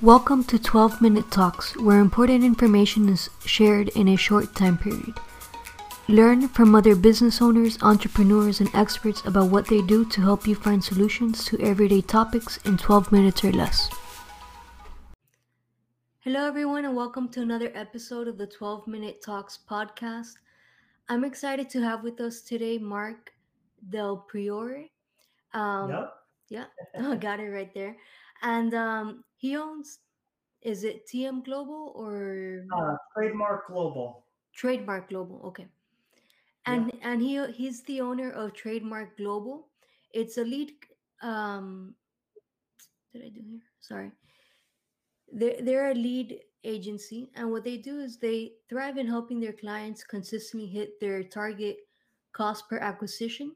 Welcome to 12 Minute Talks, where important information is shared in a short time period. Learn from other business owners, entrepreneurs, and experts about what they do to help you find solutions to everyday topics in 12 minutes or less. Hello, everyone, and welcome to another episode of the 12 Minute Talks podcast. I'm excited to have with us today Mark Del Priore. Um, Yep. yeah, I got it right there. And um, he owns, is it TM Global or Uh, Trademark Global. Trademark Global? Okay. Yeah. And and he he's the owner of Trademark Global. It's a lead. Um, did I do here? Sorry. They're, they're a lead agency, and what they do is they thrive in helping their clients consistently hit their target cost per acquisition.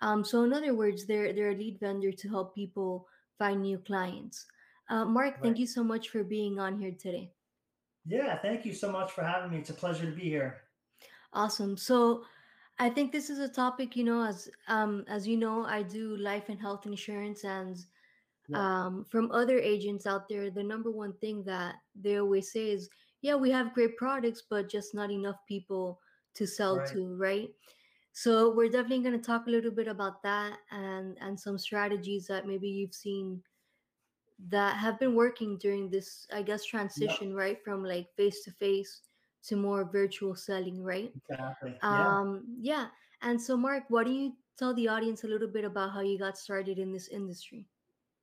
Um, so, in other words, they're they're a lead vendor to help people find new clients. Uh, Mark, thank you so much for being on here today. Yeah. Thank you so much for having me. It's a pleasure to be here. Awesome. So, I think this is a topic, you know, as um as you know, I do life and health insurance, and Yep. um, from other agents out there, the number one thing that they always say is, yeah, we have great products, but just not enough people to sell Right. to, right? So we're definitely going to talk a little bit about that and and some strategies that maybe you've seen that have been working during this, I guess, transition, right, from like face to face to more virtual selling, right? Exactly. Yeah. Um, yeah. And so, Mark, why don't you tell the audience a little bit about how you got started in this industry?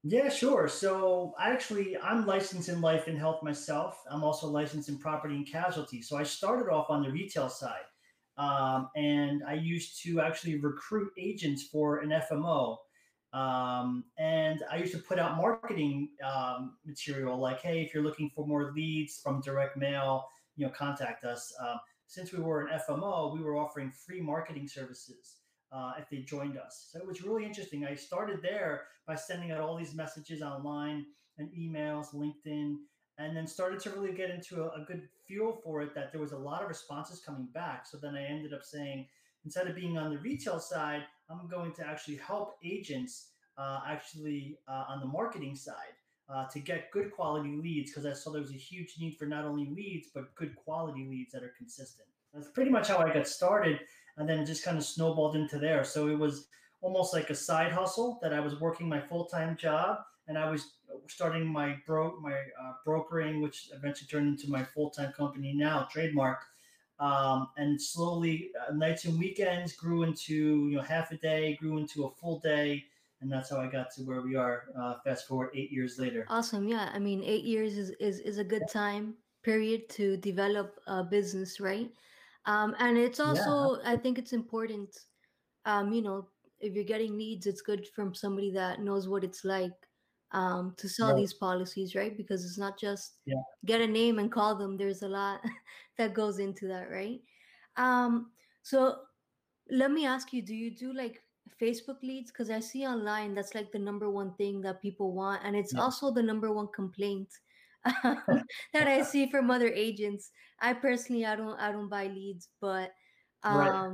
Yeah, sure. So I actually I'm licensed in life and health myself. I'm also licensed in property and casualty. So I started off on the retail side, um, and I used to actually recruit agents for an FMO. Um, and I used to put out marketing um, material like, "Hey, if you're looking for more leads from direct mail, you know, contact us." Um, since we were an FMO, we were offering free marketing services uh, if they joined us. So it was really interesting. I started there by sending out all these messages online and emails, LinkedIn, and then started to really get into a, a good feel for it that there was a lot of responses coming back. So then I ended up saying, instead of being on the retail side, I'm going to actually help agents uh, actually uh, on the marketing side. Uh, to get good quality leads because I saw there was a huge need for not only leads but good quality leads that are consistent. That's pretty much how I got started, and then just kind of snowballed into there. So it was almost like a side hustle that I was working my full time job, and I was starting my bro my uh, brokering, which eventually turned into my full time company now, Trademark. Um, and slowly, uh, nights and weekends grew into you know half a day, grew into a full day, and that's how I got to where we are. Uh, fast forward eight years later. Awesome. Yeah. I mean, eight years is, is, is a good time period to develop a business, right? Um, and it's Yeah, also, I think it's important, um, you know, if you're getting leads, it's good from somebody that knows what it's like um, to sell right. these policies, right? Because it's not just Yeah. get a name and call them. There's a lot that goes into that, right? Um, so let me ask you, do you do like Facebook leads? Because I see online that's like the number one thing that people want, and it's Yeah. also the number one complaint um, that I see from other agents. I personally, I don't, I don't buy leads, but Right.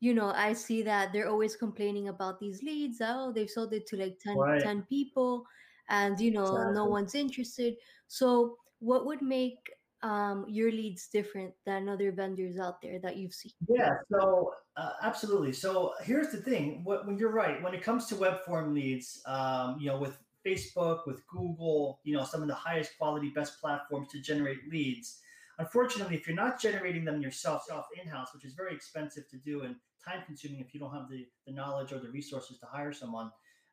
You know, I see that they're always complaining about these leads. Oh, they've sold it to like 10, Right. 10 people, and you know, no one's interested. So, what would make um your leads different than other vendors out there that you've seen? Yeah, so uh, absolutely. So here's the thing: what, when you're right, when it comes to web form leads, um, you know, with Facebook, with Google, you know, some of the highest quality, best platforms to generate leads. Unfortunately, if you're not generating them yourself, self in-house, which is very expensive to do and time-consuming if you don't have the, the knowledge or the resources to hire someone,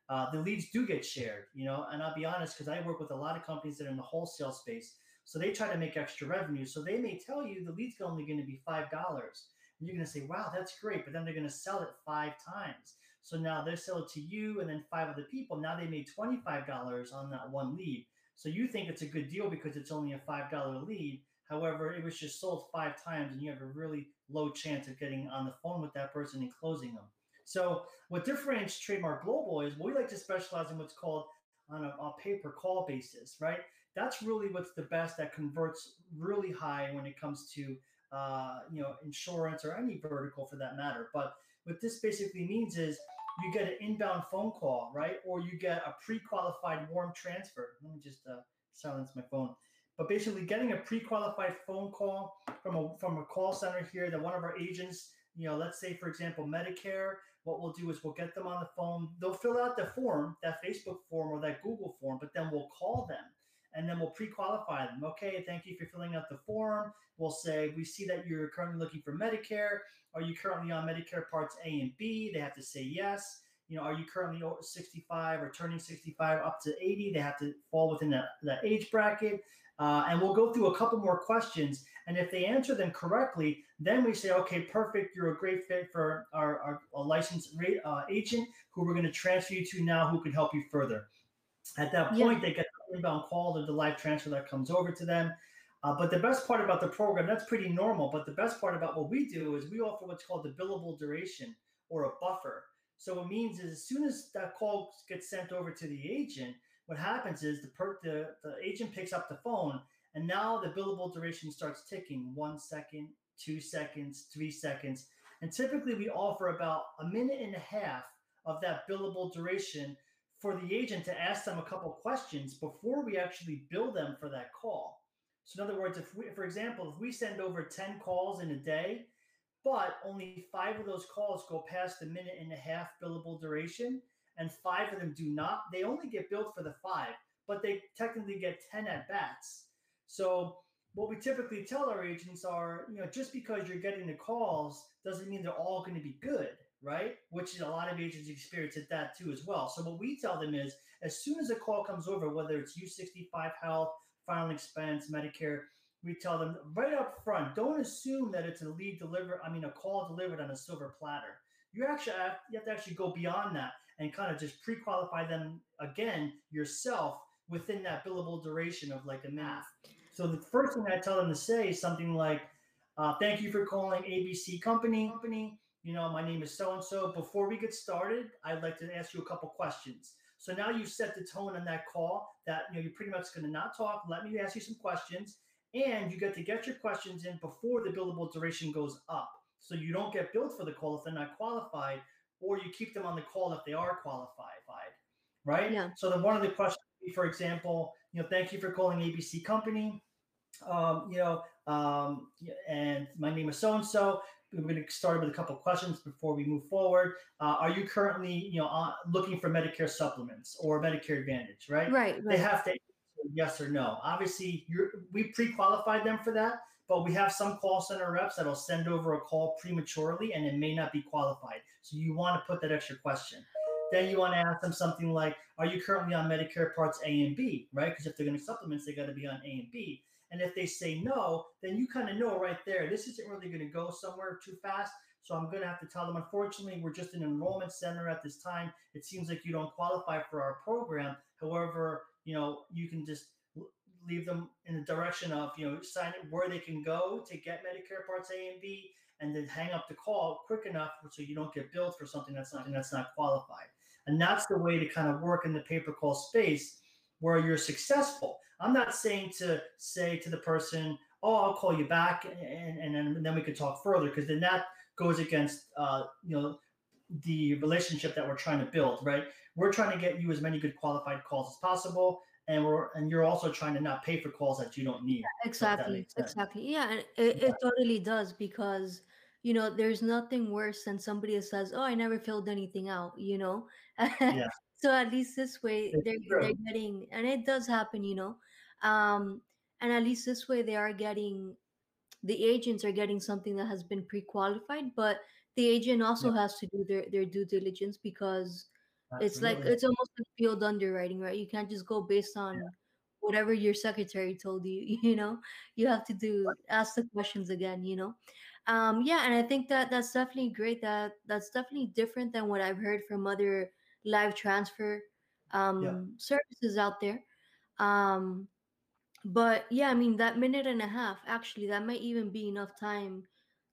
uh, the leads do get shared. You know, and I'll be honest, because I work with a lot of companies that are in the wholesale space, so they try to make extra revenue. So they may tell you the lead's only going to be five dollars and you're going to say, wow, that's great. But then they're going to sell it five times. So now they sell it to you and then five other people. Now they made $25 on that one lead. So you think it's a good deal because it's only a $5 lead. However, it was just sold five times and you have a really low chance of getting on the phone with that person and closing them. So what differentiates Trademark Global is we like to specialize in what's called on a, a pay per call basis, right? That's really what's the best that converts really high when it comes to uh, you know, insurance or any vertical for that matter. But what this basically means is you get an inbound phone call, right? Or you get a pre-qualified warm transfer. Let me just uh, silence my phone. But basically, getting a pre-qualified phone call from a from a call center here that one of our agents, you know, let's say for example Medicare, what we'll do is we'll get them on the phone. They'll fill out the form, that Facebook form or that Google form, but then we'll call them and then we'll pre-qualify them. Okay, thank you for filling out the form. We'll say we see that you're currently looking for Medicare. Are you currently on Medicare Parts A and B? They have to say yes you know, are you currently 65 or turning 65 up to 80? They have to fall within that, that age bracket. Uh, and we'll go through a couple more questions. And if they answer them correctly, then we say, okay, perfect. You're a great fit for our, our, our licensed rate, uh, agent who we're going to transfer you to now who can help you further. At that point, yeah. they get the inbound call or the live transfer that comes over to them. Uh, but the best part about the program, that's pretty normal. But the best part about what we do is we offer what's called the billable duration or a buffer. So what it means is as soon as that call gets sent over to the agent, what happens is the, per, the, the agent picks up the phone and now the billable duration starts ticking one second, two seconds, three seconds. And typically we offer about a minute and a half of that billable duration for the agent to ask them a couple questions before we actually bill them for that call. So in other words, if we, for example, if we send over 10 calls in a day, but only five of those calls go past the minute and a half billable duration, and five of them do not. They only get billed for the five, but they technically get 10 at bats. So, what we typically tell our agents are, you know, just because you're getting the calls doesn't mean they're all going to be good, right? Which is a lot of agents experience at that too as well. So, what we tell them is as soon as a call comes over, whether it's U65 Health, Final Expense, Medicare, we tell them right up front don't assume that it's a lead delivered i mean a call delivered on a silver platter you actually have, you have to actually go beyond that and kind of just pre-qualify them again yourself within that billable duration of like a minute so the first thing i tell them to say is something like uh, thank you for calling abc company. Company. You know my name is so and so before we get started i'd like to ask you a couple questions. So now you've set the tone on that call that you know you're pretty much going to not talk. Let me ask you some questions and you get to get your questions in before the billable duration goes up. So you don't get billed for the call if they're not qualified, or you keep them on the call if they are qualified, right? Yeah. So then one of the questions, for example, you know, thank you for calling ABC Company. Um, you know, um, and my name is so and so. We're going to start with a couple of questions before we move forward. Uh, are you currently, you know, uh, looking for Medicare supplements or Medicare Advantage? Right. Right. right. They have to yes or no. Obviously, we pre-qualified them for that, but we have some call center reps that'll send over a call prematurely and it may not be qualified. So you want to put that extra question. Then you want to ask them something like, "Are you currently on Medicare Parts A and B?" Right? Because if they're going to supplements, they got to be on A and B. And if they say no, then you kind of know right there this isn't really going to go somewhere too fast. So I'm going to have to tell them, unfortunately, we're just an enrollment center at this time. It seems like you don't qualify for our program. However, you know, you can just leave them in the direction of, you know, sign where they can go to get Medicare Parts A and B, and then hang up the call quick enough so you don't get billed for something that's not that's not qualified. And that's the way to kind of work in the pay per call space where you're successful. I'm not saying to say to the person, "Oh, I'll call you back," and and, and then we could talk further, because then that goes against uh, you know the relationship that we're trying to build, right? We're trying to get you as many good qualified calls as possible, and we're and you're also trying to not pay for calls that you don't need. Yeah, exactly, exactly. Yeah, and it, yeah. it totally does because you know there's nothing worse than somebody that says, "Oh, I never filled anything out," you know. yeah. so at least this way they're, they're getting, and it does happen, you know. Um, and at least this way they are getting, the agents are getting something that has been pre-qualified, but the agent also yeah. has to do their, their due diligence because Absolutely. it's like it's almost like field underwriting, right? You can't just go based on yeah. whatever your secretary told you, you know. You have to do ask the questions again, you know. Um, yeah, and I think that that's definitely great. That that's definitely different than what I've heard from other live transfer um, yeah. services out there. Um, but yeah, I mean that minute and a half actually that might even be enough time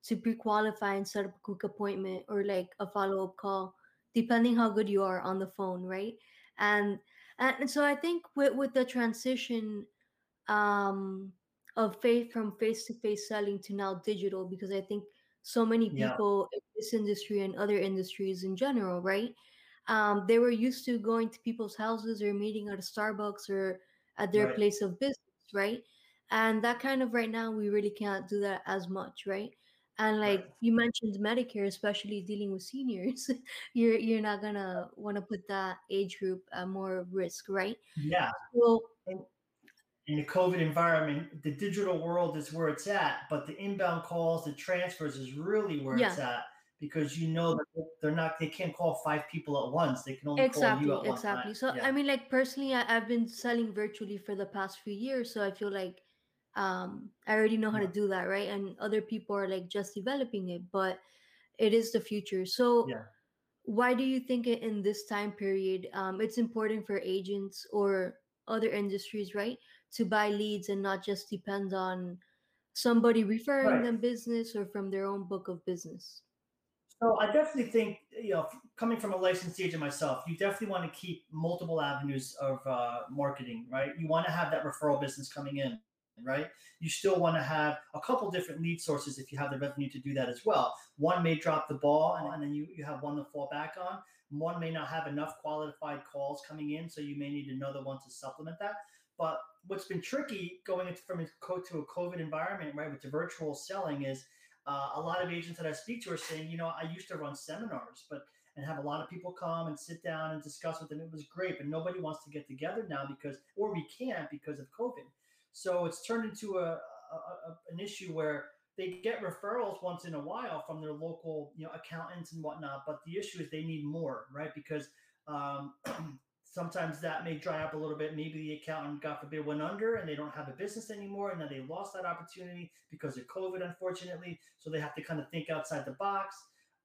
to pre-qualify and set up a quick appointment or like a follow-up call depending how good you are on the phone right and and so i think with with the transition um of faith from face-to-face selling to now digital because i think so many people yeah. in this industry and other industries in general right um they were used to going to people's houses or meeting at a starbucks or at their Right. place of business, right? And that kind of right now we really can't do that as much, right? And Right. like you mentioned Medicare, especially dealing with seniors, you're you're not gonna want to put that age group at more risk, right? Yeah. So And in the COVID environment, the digital world is where it's at, but the inbound calls, the transfers is really where it's at because you know that they're not, they can't call five people at once. They can only call you exactly, at exactly. So Yeah. I mean, like personally, I, I've been selling virtually for the past few years, so I feel like um I already know how to do that, right? And other people are like just developing it, but it is the future. So Yeah. why do you think in this time period um, it's important for agents or other industries right to buy leads and not just depend on somebody referring Right. them business or from their own book of business So I definitely think, you know, coming from a licensed agent myself, you definitely want to keep multiple avenues of uh, marketing, right? You want to have that referral business coming in, right? You still want to have a couple different lead sources if you have the revenue to do that as well. One may drop the ball, and, and then you, you have one to fall back on. One may not have enough qualified calls coming in, so you may need another one to supplement that. But what's been tricky going into from a to a COVID environment, right, with the virtual selling is uh, a lot of agents that I speak to are saying, you know, I used to run seminars, but and have a lot of people come and sit down and discuss with them. It was great, but nobody wants to get together now because, or we can't because of COVID. So it's turned into a, a, a an issue where they get referrals once in a while from their local, you know, accountants and whatnot. But the issue is they need more, right? Because um, sometimes that may dry up a little bit. Maybe the accountant, God forbid, went under and they don't have a business anymore, and then they lost that opportunity because of COVID, unfortunately. So they have to kind of think outside the box.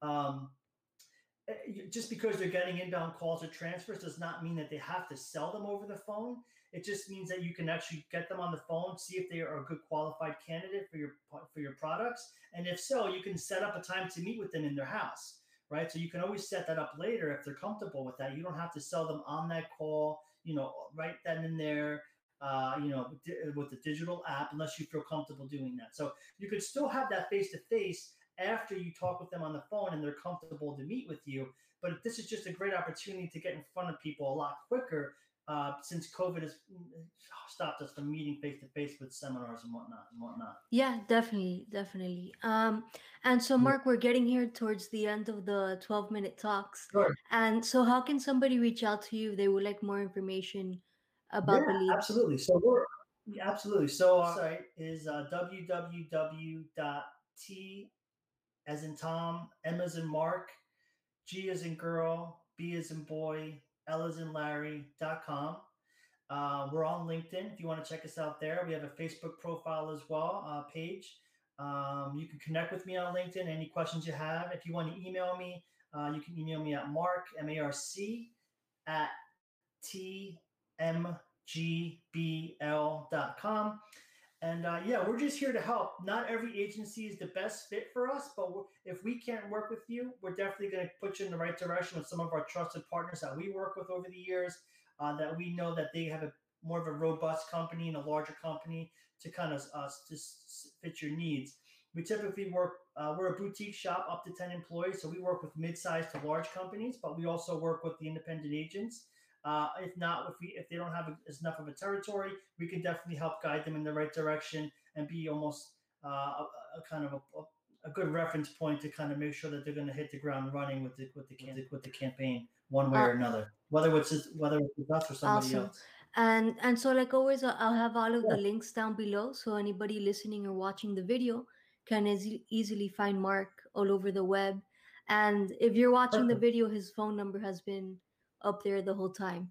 Um, eh, just because they're getting inbound calls or transfers does not mean that they have to sell them over the phone. It just means that you can actually get them on the phone, see if they are a good qualified candidate for your for your products, and if so, you can set up a time to meet with them in their house, right? So you can always set that up later if they're comfortable with that. You don't have to sell them on that call, you know, right then and there. Uh, you know, with the digital app, unless you feel comfortable doing that. So you could still have that face to face after you talk with them on the phone and they're comfortable to meet with you. But this is just a great opportunity to get in front of people a lot quicker uh, since COVID has stopped us from meeting face to face with seminars and whatnot and whatnot. yeah definitely definitely um and so mark we're getting here towards the end of the 12 minute talks Sure. and so how can somebody reach out to you if they would like more information about Yeah, the leads absolutely. So we're yeah, absolutely. So our site is uh, www.t as in Tom, M as in Mark, G as in girl, B as in boy, In Uh, we're on LinkedIn if you want to check us out there. We have a Facebook profile as well, uh, page. Um, you can connect with me on LinkedIn. Any questions you have, if you want to email me, uh, you can email me at mark, M A R C, at tmgbl.com. And uh, yeah, we're just here to help. Not every agency is the best fit for us, but if we can't work with you, we're definitely going to put you in the right direction with some of our trusted partners that we work with over the years. Uh, that we know that they have a more of a robust company and a larger company to kind of uh, just fit your needs. We typically work. Uh, we're a boutique shop up to ten employees, so we work with mid-sized to large companies, but we also work with the independent agents. Uh, if not, if we if they don't have enough of a territory, we can definitely help guide them in the right direction and be almost uh, a, a kind of a, a good reference point to kind of make sure that they're going to hit the ground running with the with the cam- with the campaign one way uh, or another, whether it's just- whether it's with us or somebody Awesome. else. And and so like always I- I'll have all of Yeah, the links down below so anybody listening or watching the video can easy, easily find Mark all over the web. And if you're watching the video his phone number has been up there the whole time.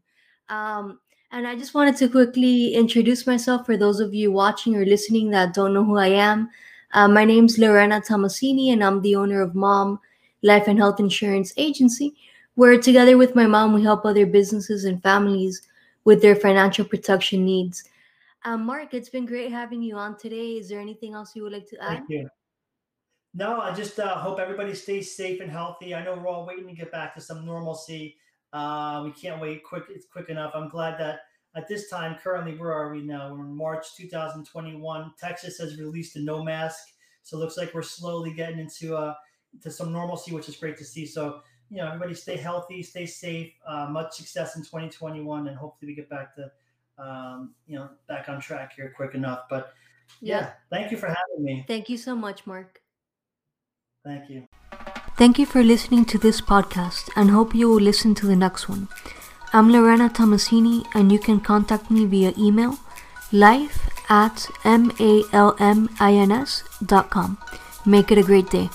Um and I just wanted to quickly introduce myself for those of you watching or listening that don't know who I am. Uh, my name's Lorena Tomasini, and I'm the owner of Mom Life and Health Insurance Agency, where together with my mom, we help other businesses and families with their financial protection needs. Um, Mark, it's been great having you on today. Is there anything else you would like to Thank add? you. No, I just uh, hope everybody stays safe and healthy. I know we're all waiting to get back to some normalcy. Uh, we can't wait quick. It's quick enough. I'm glad that at this time, currently, where are we now? We're in March 2021. Texas has released a no mask, so it looks like we're slowly getting into uh, to some normalcy, which is great to see. So you know, everybody stay healthy, stay safe. Uh, much success in 2021, and hopefully we get back to um, you know, back on track here quick enough. But Yeah. yeah, thank you for having me. Thank you so much, Mark. Thank you. Thank you for listening to this podcast and hope you will listen to the next one. I'm Lorena Tomasini and you can contact me via email life at malmins.com. Make it a great day.